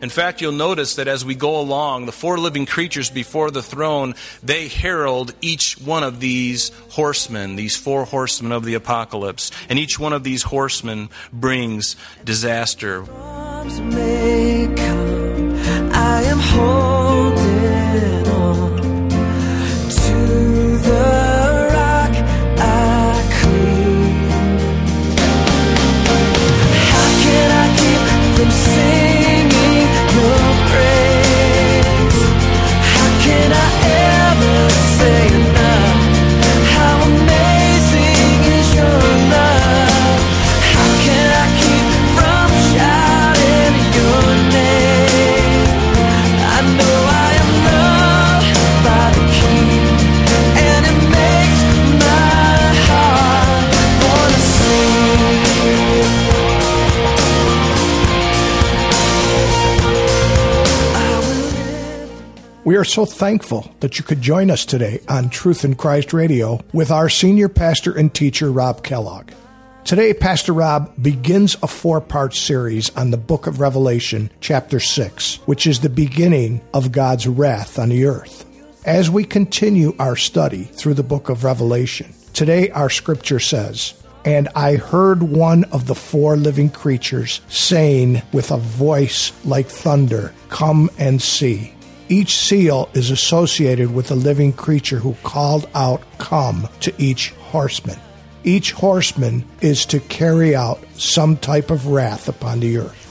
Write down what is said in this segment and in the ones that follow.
in fact, you'll notice that as we go along, the four living creatures before the throne, they herald each one of these horsemen, these four horsemen of the apocalypse. And each one of these horsemen brings disaster. So thankful that you could join us today on Truth in Christ Radio with our senior pastor and teacher, Rob Kellogg. Today, Pastor Rob begins a four part series on the book of Revelation, chapter 6, which is the beginning of God's wrath on the earth. As we continue our study through the book of Revelation, today our scripture says, And I heard one of the four living creatures saying with a voice like thunder, Come and see. Each seal is associated with a living creature who called out, Come to each horseman. Each horseman is to carry out some type of wrath upon the earth.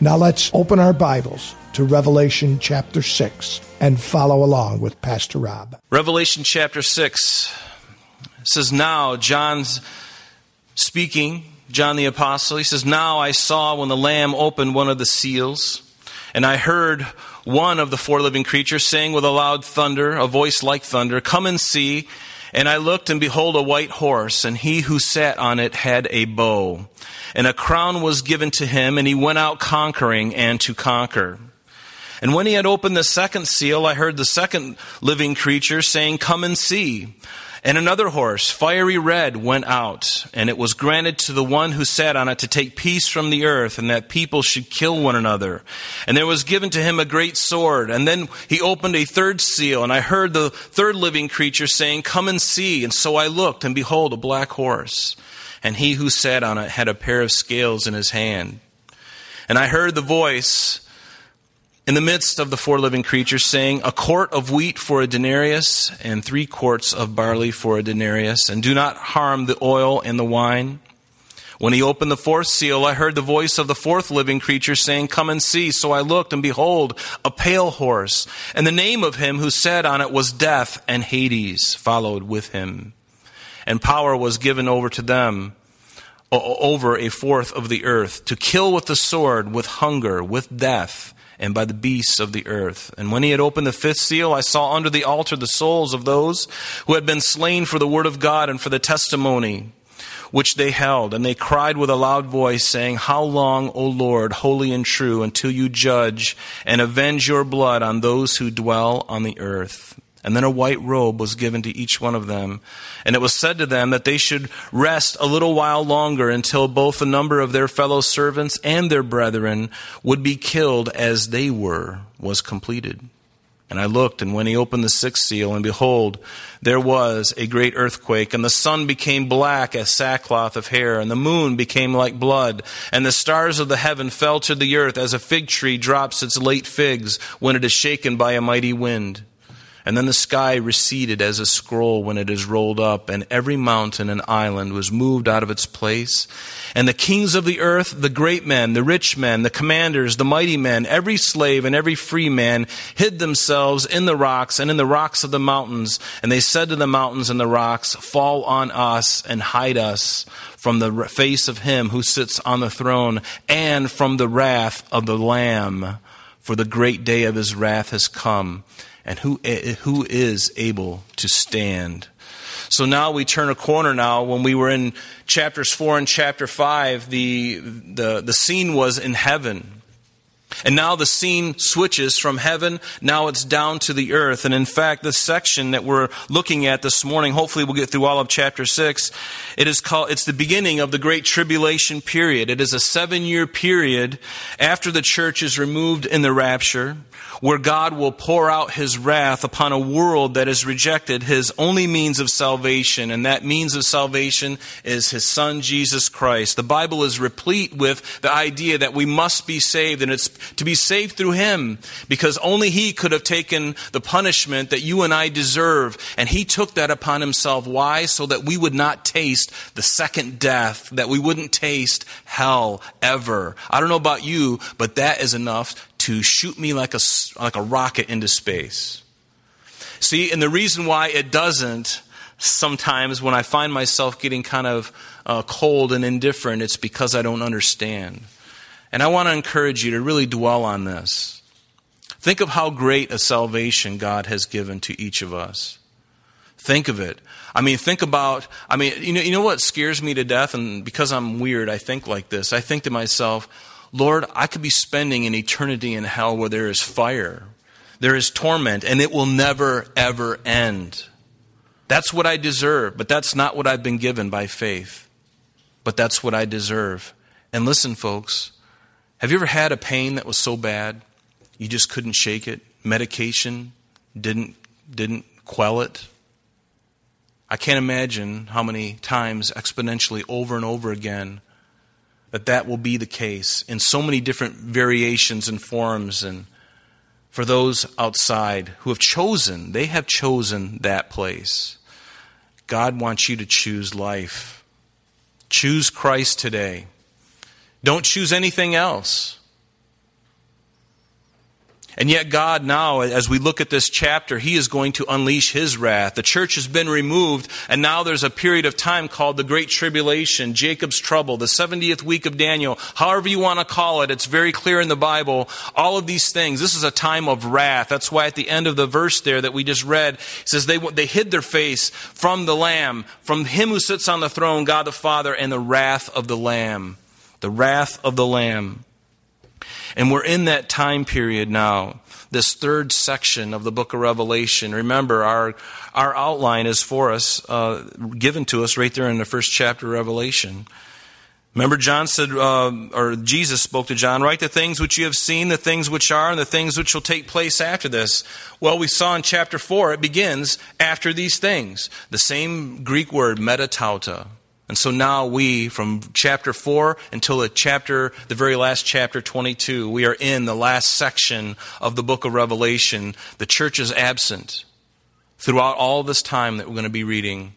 Now let's open our Bibles to Revelation chapter 6 and follow along with Pastor Rob. Revelation chapter 6 says, Now John's speaking, John the Apostle, he says, Now I saw when the Lamb opened one of the seals, and I heard one of the four living creatures, saying with a loud thunder, a voice like thunder, Come and see. And I looked, and behold, a white horse, and he who sat on it had a bow. And a crown was given to him, and he went out conquering and to conquer. And when he had opened the second seal, I heard the second living creature saying, Come and see. And another horse, fiery red, went out, and it was granted to the one who sat on it to take peace from the earth, and that people should kill one another. And there was given to him a great sword. And then he opened a third seal, and I heard the third living creature saying, Come and see. And so I looked, and behold, a black horse. And he who sat on it had a pair of scales in his hand. And I heard the voice in the midst of the four living creatures, saying, A quart of wheat for a denarius, and three quarts of barley for a denarius, and do not harm the oil and the wine. When he opened the fourth seal, I heard the voice of the fourth living creature saying, Come and see. So I looked, and behold, a pale horse, and the name of him who sat on it was Death, and Hades followed with him. And power was given over to them over a fourth of the earth, to kill with the sword, with hunger, with death and by the beasts of the earth. And when he had opened the fifth seal, I saw under the altar the souls of those who had been slain for the word of God and for the testimony which they held. And they cried with a loud voice, saying, How long, O Lord, holy and true, until you judge and avenge your blood on those who dwell on the earth? And then a white robe was given to each one of them. And it was said to them that they should rest a little while longer until both the number of their fellow servants and their brethren would be killed as they were was completed. And I looked, and when he opened the sixth seal, and behold, there was a great earthquake, and the sun became black as sackcloth of hair, and the moon became like blood, and the stars of the heaven fell to the earth as a fig tree drops its late figs when it is shaken by a mighty wind. And then the sky receded as a scroll when it is rolled up, and every mountain and island was moved out of its place. And the kings of the earth, the great men, the rich men, the commanders, the mighty men, every slave and every free man hid themselves in the rocks and in the rocks of the mountains. And they said to the mountains and the rocks, Fall on us and hide us from the face of him who sits on the throne and from the wrath of the Lamb. For the great day of his wrath has come and who, eh, who is able to stand. So now we turn a corner now. When we were in chapters 4 and chapter 5, the, the, the scene was in heaven. And now the scene switches from heaven, now it's down to the earth. And in fact, the section that we're looking at this morning, hopefully we'll get through all of chapter 6, it is called, it's the beginning of the Great Tribulation period. It is a seven year period after the church is removed in the rapture where God will pour out his wrath upon a world that has rejected his only means of salvation, and that means of salvation is his son Jesus Christ. The Bible is replete with the idea that we must be saved, and it's to be saved through him, because only he could have taken the punishment that you and I deserve, and he took that upon himself. Why? So that we would not taste the second death, that we wouldn't taste hell ever. I don't know about you, but that is enough to shoot me like a, like a rocket into space. See, and the reason why it doesn't sometimes when I find myself getting kind of uh, cold and indifferent, it's because I don't understand. And I want to encourage you to really dwell on this. Think of how great a salvation God has given to each of us. Think of it. I mean, think about, I mean, you know, you know what scares me to death? And because I'm weird, I think like this. I think to myself, Lord, I could be spending an eternity in hell where there is fire, there is torment, and it will never, ever end. That's what I deserve, but that's not what I've been given by faith. But that's what I deserve. And listen, folks, have you ever had a pain that was so bad you just couldn't shake it? Medication didn't, didn't quell it? I can't imagine how many times exponentially over and over again that that will be the case in so many different variations and forms. And for those outside who have chosen they have chosen that place. God wants you to choose life. Choose christ today. Don't choose anything else and yet, God now, as we look at this chapter, He is going to unleash His wrath. The church has been removed, and now there's a period of time called the Great Tribulation, Jacob's trouble, the 70th week of Daniel, however you want to call it. It's very clear in the Bible. All of these things. This is a time of wrath. That's why at the end of the verse there that we just read, it says they, they hid their face from the Lamb, from Him who sits on the throne, God the Father, and the wrath of the Lamb. The wrath of the Lamb. And we're in that time period now, this third section of the book of Revelation. Remember, our, our outline is for us, uh, given to us right there in the first chapter of Revelation. Remember, John said, uh, or Jesus spoke to John, write the things which you have seen, the things which are, and the things which will take place after this. Well, we saw in chapter 4, it begins after these things. The same Greek word, metatauta. And so now we, from chapter 4 until the chapter, the very last chapter 22, we are in the last section of the book of Revelation. The church is absent throughout all this time that we're going to be reading.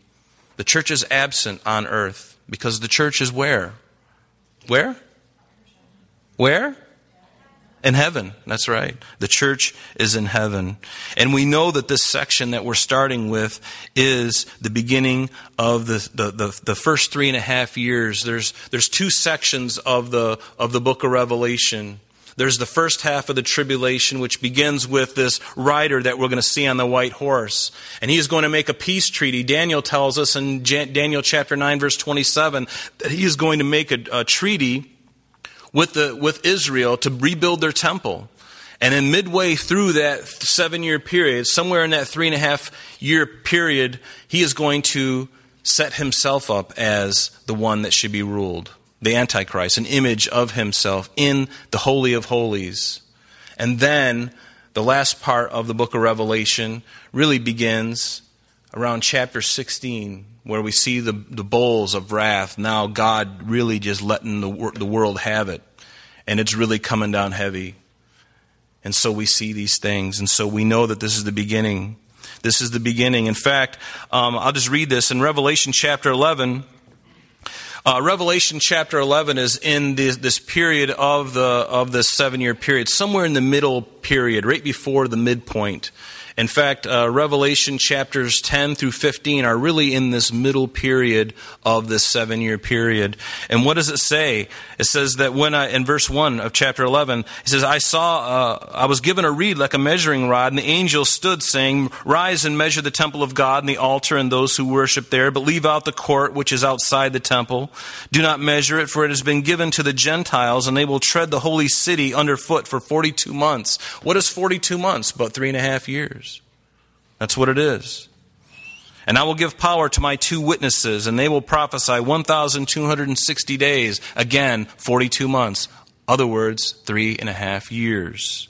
The church is absent on earth because the church is where? Where? Where? In heaven. That's right. The church is in heaven. And we know that this section that we're starting with is the beginning of the, the, the, the, first three and a half years. There's, there's two sections of the, of the book of Revelation. There's the first half of the tribulation, which begins with this rider that we're going to see on the white horse. And he is going to make a peace treaty. Daniel tells us in Daniel chapter 9, verse 27, that he is going to make a, a treaty with, the, with Israel to rebuild their temple. And then midway through that seven year period, somewhere in that three and a half year period, he is going to set himself up as the one that should be ruled, the Antichrist, an image of himself in the Holy of Holies. And then the last part of the book of Revelation really begins around chapter 16, where we see the, the bowls of wrath. Now God really just letting the, the world have it. And it's really coming down heavy. And so we see these things. And so we know that this is the beginning. This is the beginning. In fact, um, I'll just read this in Revelation chapter 11. Uh, Revelation chapter 11 is in this, this period of the of this seven year period, somewhere in the middle period, right before the midpoint. In fact, uh, Revelation chapters 10 through 15 are really in this middle period of this seven year period. And what does it say? It says that when I, in verse 1 of chapter 11, it says, I saw, uh, I was given a reed like a measuring rod, and the angel stood saying, Rise and measure the temple of God and the altar and those who worship there, but leave out the court which is outside the temple. Do not measure it, for it has been given to the Gentiles, and they will tread the holy city underfoot for 42 months. What is 42 months? But three and a half years. That's what it is. And I will give power to my two witnesses, and they will prophesy 1,260 days. Again, 42 months. Other words, three and a half years.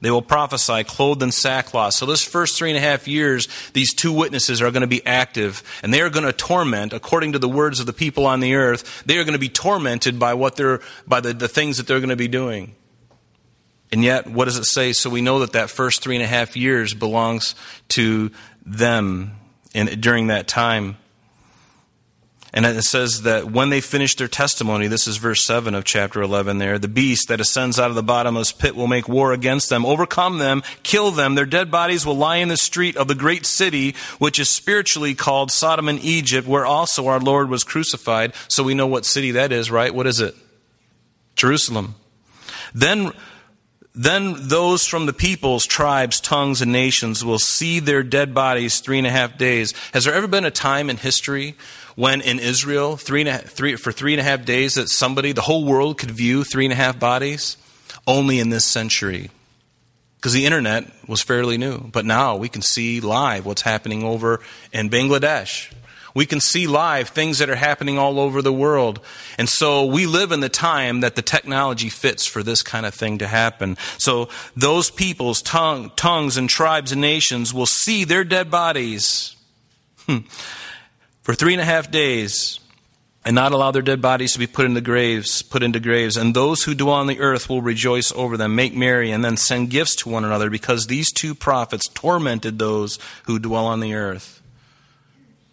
They will prophesy clothed in sackcloth. So, this first three and a half years, these two witnesses are going to be active, and they are going to torment, according to the words of the people on the earth, they are going to be tormented by what they're, by the, the things that they're going to be doing. And yet, what does it say? So we know that that first three and a half years belongs to them in, during that time. And it says that when they finish their testimony, this is verse 7 of chapter 11 there, the beast that ascends out of the bottomless pit will make war against them, overcome them, kill them. Their dead bodies will lie in the street of the great city, which is spiritually called Sodom and Egypt, where also our Lord was crucified. So we know what city that is, right? What is it? Jerusalem. Then then those from the peoples, tribes, tongues, and nations will see their dead bodies three and a half days. Has there ever been a time in history when in Israel, three and a, three, for three and a half days, that somebody, the whole world, could view three and a half bodies? Only in this century. Because the internet was fairly new. But now we can see live what's happening over in Bangladesh, we can see live things that are happening all over the world. And so we live in the time that the technology fits for this kind of thing to happen. So those peoples, tongue, tongues, and tribes and nations will see their dead bodies hmm, for three and a half days and not allow their dead bodies to be put into graves, put into graves. And those who dwell on the earth will rejoice over them, make merry, and then send gifts to one another, because these two prophets tormented those who dwell on the earth.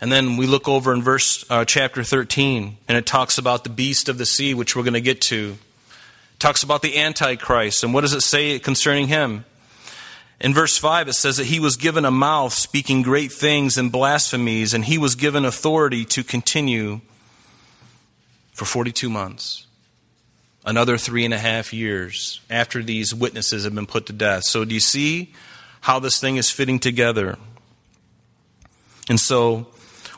And then we look over in verse uh, chapter 13, and it talks about the beast of the sea, which we're going to get to. It talks about the Antichrist, and what does it say concerning him? In verse 5, it says that he was given a mouth speaking great things and blasphemies, and he was given authority to continue for 42 months. Another three and a half years after these witnesses have been put to death. So, do you see how this thing is fitting together? And so,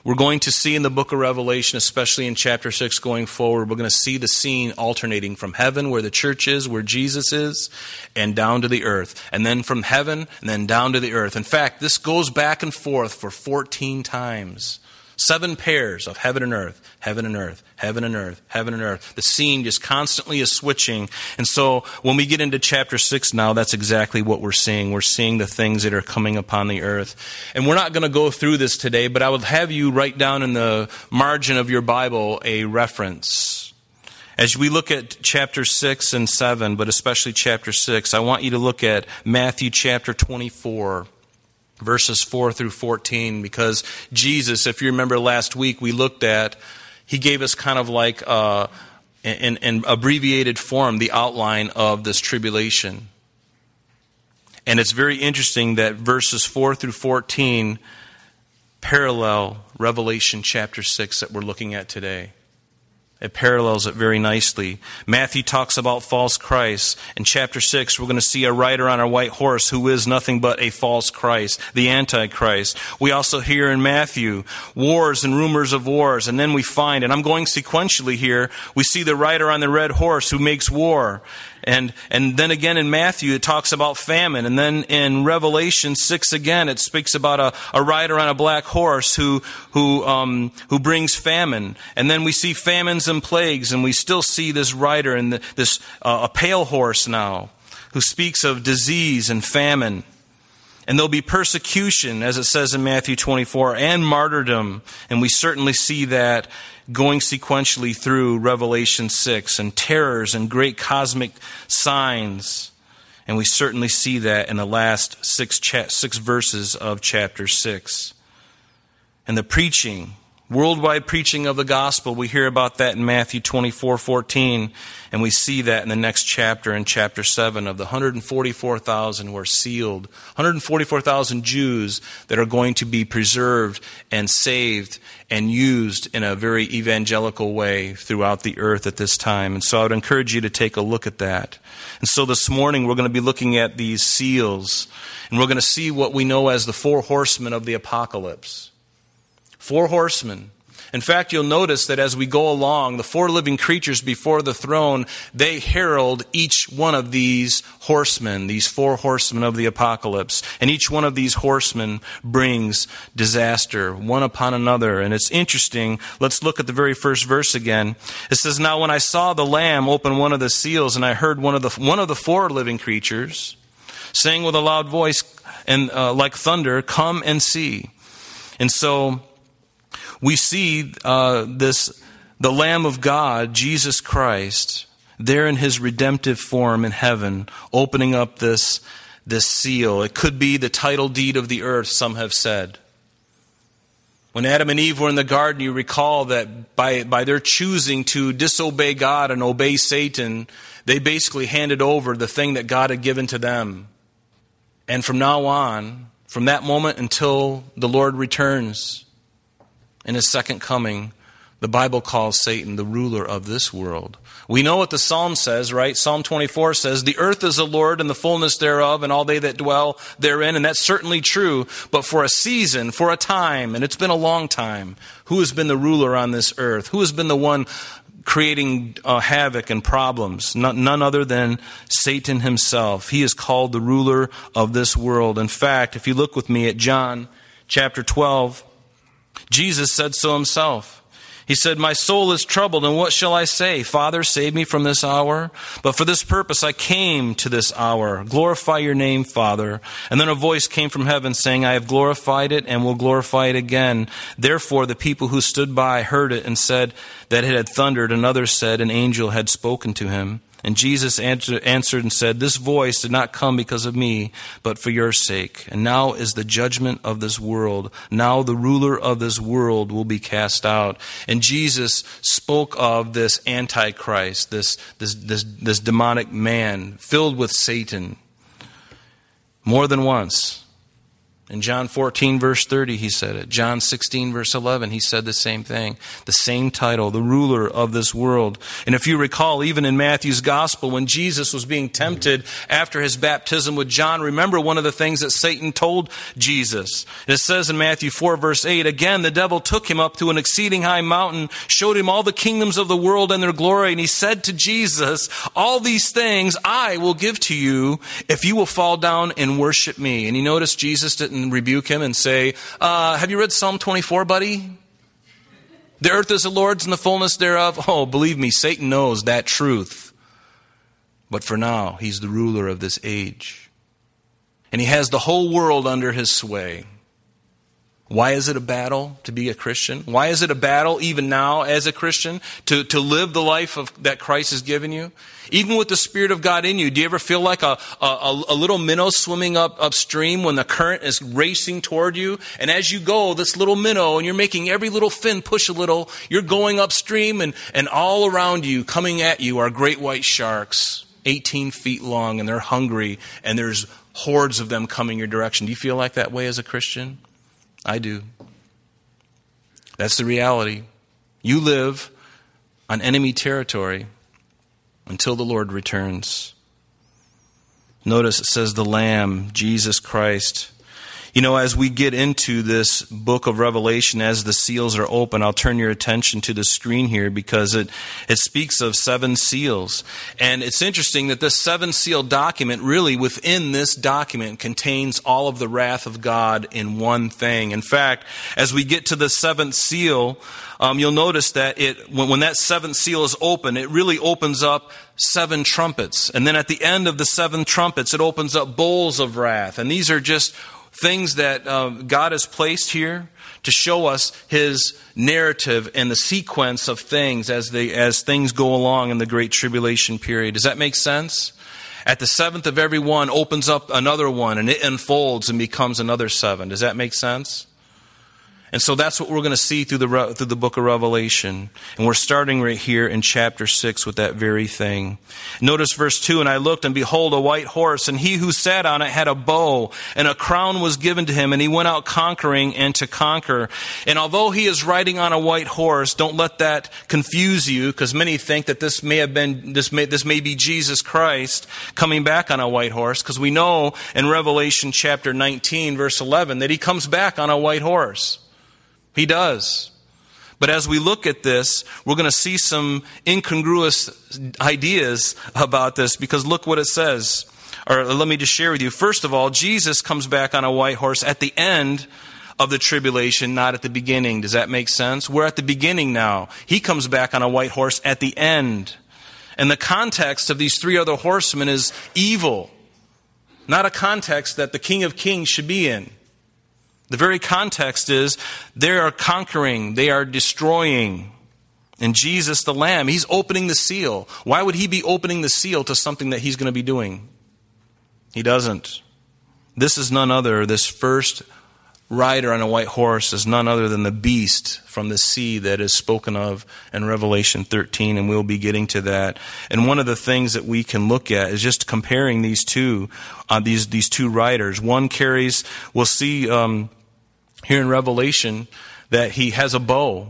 we're going to see in the book of Revelation, especially in chapter 6 going forward, we're going to see the scene alternating from heaven, where the church is, where Jesus is, and down to the earth. And then from heaven, and then down to the earth. In fact, this goes back and forth for 14 times. Seven pairs of heaven and earth, heaven and earth, heaven and earth, heaven and earth. The scene just constantly is switching. And so when we get into chapter 6 now, that's exactly what we're seeing. We're seeing the things that are coming upon the earth. And we're not going to go through this today, but I would have you write down in the margin of your Bible a reference. As we look at chapter 6 and 7, but especially chapter 6, I want you to look at Matthew chapter 24 verses 4 through 14, because Jesus, if you remember last week, we looked at, he gave us kind of like uh, in, in abbreviated form the outline of this tribulation. And it's very interesting that verses 4 through 14 parallel Revelation chapter 6 that we're looking at today. It parallels it very nicely. Matthew talks about false Christ. In chapter 6, we're going to see a rider on a white horse who is nothing but a false Christ, the Antichrist. We also hear in Matthew wars and rumors of wars. And then we find, and I'm going sequentially here, we see the rider on the red horse who makes war. And, and then again in Matthew, it talks about famine. And then in Revelation 6 again, it speaks about a, a rider on a black horse who, who, um, who brings famine. And then we see famines and plagues, and we still see this rider and this, uh, a pale horse now, who speaks of disease and famine. And there'll be persecution, as it says in Matthew 24, and martyrdom. And we certainly see that going sequentially through Revelation 6 and terrors and great cosmic signs. And we certainly see that in the last six, cha- six verses of chapter 6. And the preaching Worldwide preaching of the gospel, we hear about that in Matthew 24 14, and we see that in the next chapter, in chapter 7, of the 144,000 who are sealed, 144,000 Jews that are going to be preserved and saved and used in a very evangelical way throughout the earth at this time. And so I would encourage you to take a look at that. And so this morning we're going to be looking at these seals, and we're going to see what we know as the four horsemen of the apocalypse. Four horsemen. In fact, you'll notice that as we go along, the four living creatures before the throne, they herald each one of these horsemen, these four horsemen of the apocalypse. And each one of these horsemen brings disaster, one upon another. And it's interesting. Let's look at the very first verse again. It says, Now when I saw the Lamb open one of the seals, and I heard one of the, one of the four living creatures saying with a loud voice and uh, like thunder, Come and see. And so we see uh, this the Lamb of God, Jesus Christ, there in his redemptive form in heaven, opening up this, this seal. It could be the title deed of the earth, some have said. When Adam and Eve were in the garden, you recall that by, by their choosing to disobey God and obey Satan, they basically handed over the thing that God had given to them. And from now on, from that moment until the Lord returns, in his second coming, the Bible calls Satan the ruler of this world. We know what the Psalm says, right? Psalm 24 says, The earth is the Lord and the fullness thereof, and all they that dwell therein. And that's certainly true. But for a season, for a time, and it's been a long time, who has been the ruler on this earth? Who has been the one creating uh, havoc and problems? None, none other than Satan himself. He is called the ruler of this world. In fact, if you look with me at John chapter 12, Jesus said so himself. He said, My soul is troubled, and what shall I say? Father, save me from this hour. But for this purpose I came to this hour. Glorify your name, Father. And then a voice came from heaven saying, I have glorified it and will glorify it again. Therefore the people who stood by heard it and said that it had thundered, and others said an angel had spoken to him. And Jesus answered and said, This voice did not come because of me, but for your sake. And now is the judgment of this world. Now the ruler of this world will be cast out. And Jesus spoke of this Antichrist, this, this, this, this demonic man filled with Satan, more than once. In John 14, verse 30, he said it. John 16, verse 11, he said the same thing. The same title, the ruler of this world. And if you recall, even in Matthew's gospel, when Jesus was being tempted after his baptism with John, remember one of the things that Satan told Jesus. It says in Matthew 4, verse 8, again, the devil took him up to an exceeding high mountain, showed him all the kingdoms of the world and their glory, and he said to Jesus, All these things I will give to you if you will fall down and worship me. And you notice Jesus didn't and rebuke him and say, uh, Have you read Psalm 24, buddy? The earth is the Lord's and the fullness thereof. Oh, believe me, Satan knows that truth. But for now, he's the ruler of this age. And he has the whole world under his sway. Why is it a battle to be a Christian? Why is it a battle even now as a Christian to, to live the life of, that Christ has given you? Even with the Spirit of God in you, do you ever feel like a, a, a little minnow swimming up upstream when the current is racing toward you? And as you go, this little minnow, and you're making every little fin push a little, you're going upstream, and, and all around you, coming at you, are great white sharks, 18 feet long, and they're hungry, and there's hordes of them coming your direction. Do you feel like that way as a Christian? I do. That's the reality. You live on enemy territory until the Lord returns. Notice it says the Lamb, Jesus Christ. You know, as we get into this book of Revelation, as the seals are open, I'll turn your attention to the screen here because it, it speaks of seven seals. And it's interesting that this seven seal document, really within this document, contains all of the wrath of God in one thing. In fact, as we get to the seventh seal, um, you'll notice that it, when, when that seventh seal is open, it really opens up seven trumpets. And then at the end of the seven trumpets, it opens up bowls of wrath. And these are just things that um, God has placed here to show us His narrative and the sequence of things as, they, as things go along in the Great Tribulation period. Does that make sense? At the seventh of every one opens up another one and it unfolds and becomes another seven. Does that make sense? And so that's what we're going to see through the, through the book of Revelation. And we're starting right here in chapter 6 with that very thing. Notice verse 2 And I looked, and behold, a white horse, and he who sat on it had a bow, and a crown was given to him, and he went out conquering and to conquer. And although he is riding on a white horse, don't let that confuse you, because many think that this may have been, this may, this may be Jesus Christ coming back on a white horse, because we know in Revelation chapter 19, verse 11, that he comes back on a white horse. He does. But as we look at this, we're going to see some incongruous ideas about this because look what it says. Or let me just share with you. First of all, Jesus comes back on a white horse at the end of the tribulation, not at the beginning. Does that make sense? We're at the beginning now. He comes back on a white horse at the end. And the context of these three other horsemen is evil, not a context that the King of Kings should be in. The very context is they are conquering, they are destroying. And Jesus, the Lamb, he's opening the seal. Why would he be opening the seal to something that he's going to be doing? He doesn't. This is none other, this first rider on a white horse is none other than the beast from the sea that is spoken of in Revelation 13, and we'll be getting to that. And one of the things that we can look at is just comparing these two, uh, these these two riders. One carries, we'll see um, here in Revelation that he has a bow.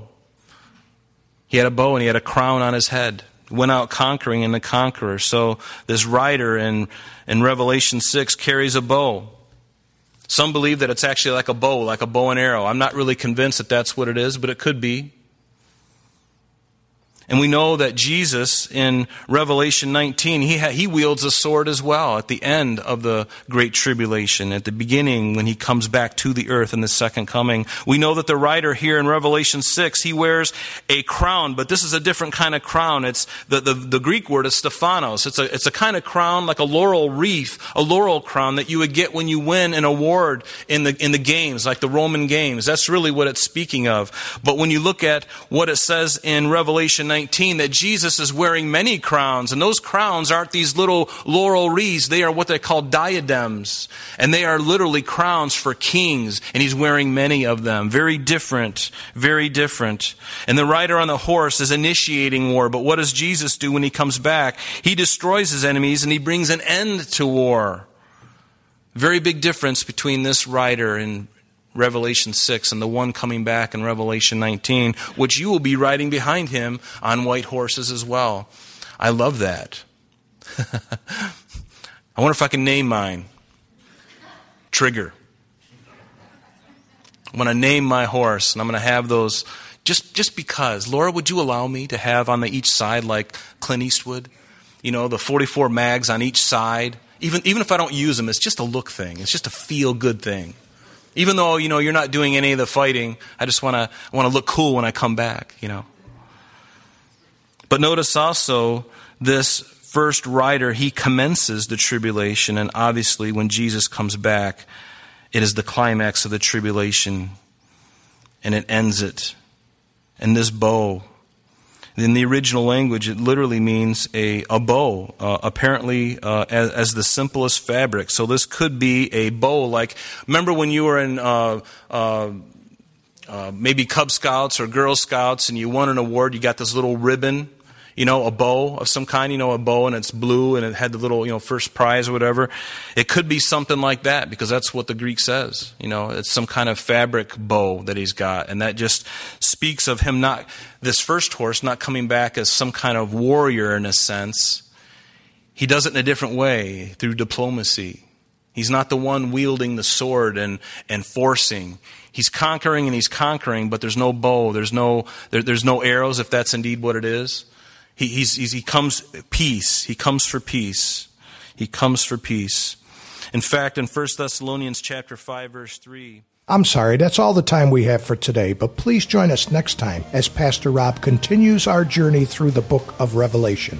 He had a bow and he had a crown on his head. Went out conquering and the conqueror. So this rider in, in Revelation 6 carries a bow. Some believe that it's actually like a bow, like a bow and arrow. I'm not really convinced that that's what it is, but it could be. And we know that Jesus in Revelation 19, he, ha- he wields a sword as well at the end of the Great Tribulation, at the beginning when he comes back to the earth in the second coming. We know that the writer here in Revelation 6, he wears a crown, but this is a different kind of crown. It's the, the, the Greek word is Stephanos. It's a, it's a kind of crown like a laurel wreath, a laurel crown that you would get when you win an award in the, in the games, like the Roman games. That's really what it's speaking of. But when you look at what it says in Revelation 19, 19 that Jesus is wearing many crowns, and those crowns aren't these little laurel wreaths. They are what they call diadems, and they are literally crowns for kings, and he's wearing many of them. Very different, very different. And the rider on the horse is initiating war, but what does Jesus do when he comes back? He destroys his enemies and he brings an end to war. Very big difference between this rider and Revelation 6 and the one coming back in Revelation 19, which you will be riding behind him on white horses as well. I love that. I wonder if I can name mine. Trigger. I'm going to name my horse, and I'm going to have those just, just because. Laura, would you allow me to have on the each side like Clint Eastwood? You know, the 44 mags on each side. Even, even if I don't use them, it's just a look thing. It's just a feel good thing. Even though, you know, you're not doing any of the fighting, I just want to want to look cool when I come back, you know. But notice also this first rider, he commences the tribulation, and obviously when Jesus comes back, it is the climax of the tribulation, and it ends it. And this bow in the original language, it literally means a, a bow, uh, apparently uh, as, as, the simplest fabric. So this could be a bow like, remember when you were in uh, uh, uh maybe Cub Scouts or Girl Scouts and you won an award, you got this little ribbon you know, a bow of some kind, you know, a bow and it's blue and it had the little, you know, first prize or whatever. It could be something like that because that's what the Greek says. You know, it's some kind of fabric bow that he's got. And that just speaks of him not, this first horse not coming back as some kind of warrior in a sense. He does it in a different way through diplomacy. He's not the one wielding the sword and, and forcing. He's conquering and he's conquering, but there's no bow, there's no, there, there's no arrows, if that's indeed what it is. He, he's, he's, he comes peace. He comes for peace. He comes for peace. In fact, in 1 Thessalonians chapter 5 verse 3, I'm sorry, that's all the time we have for today, but please join us next time as Pastor Rob continues our journey through the book of Revelation.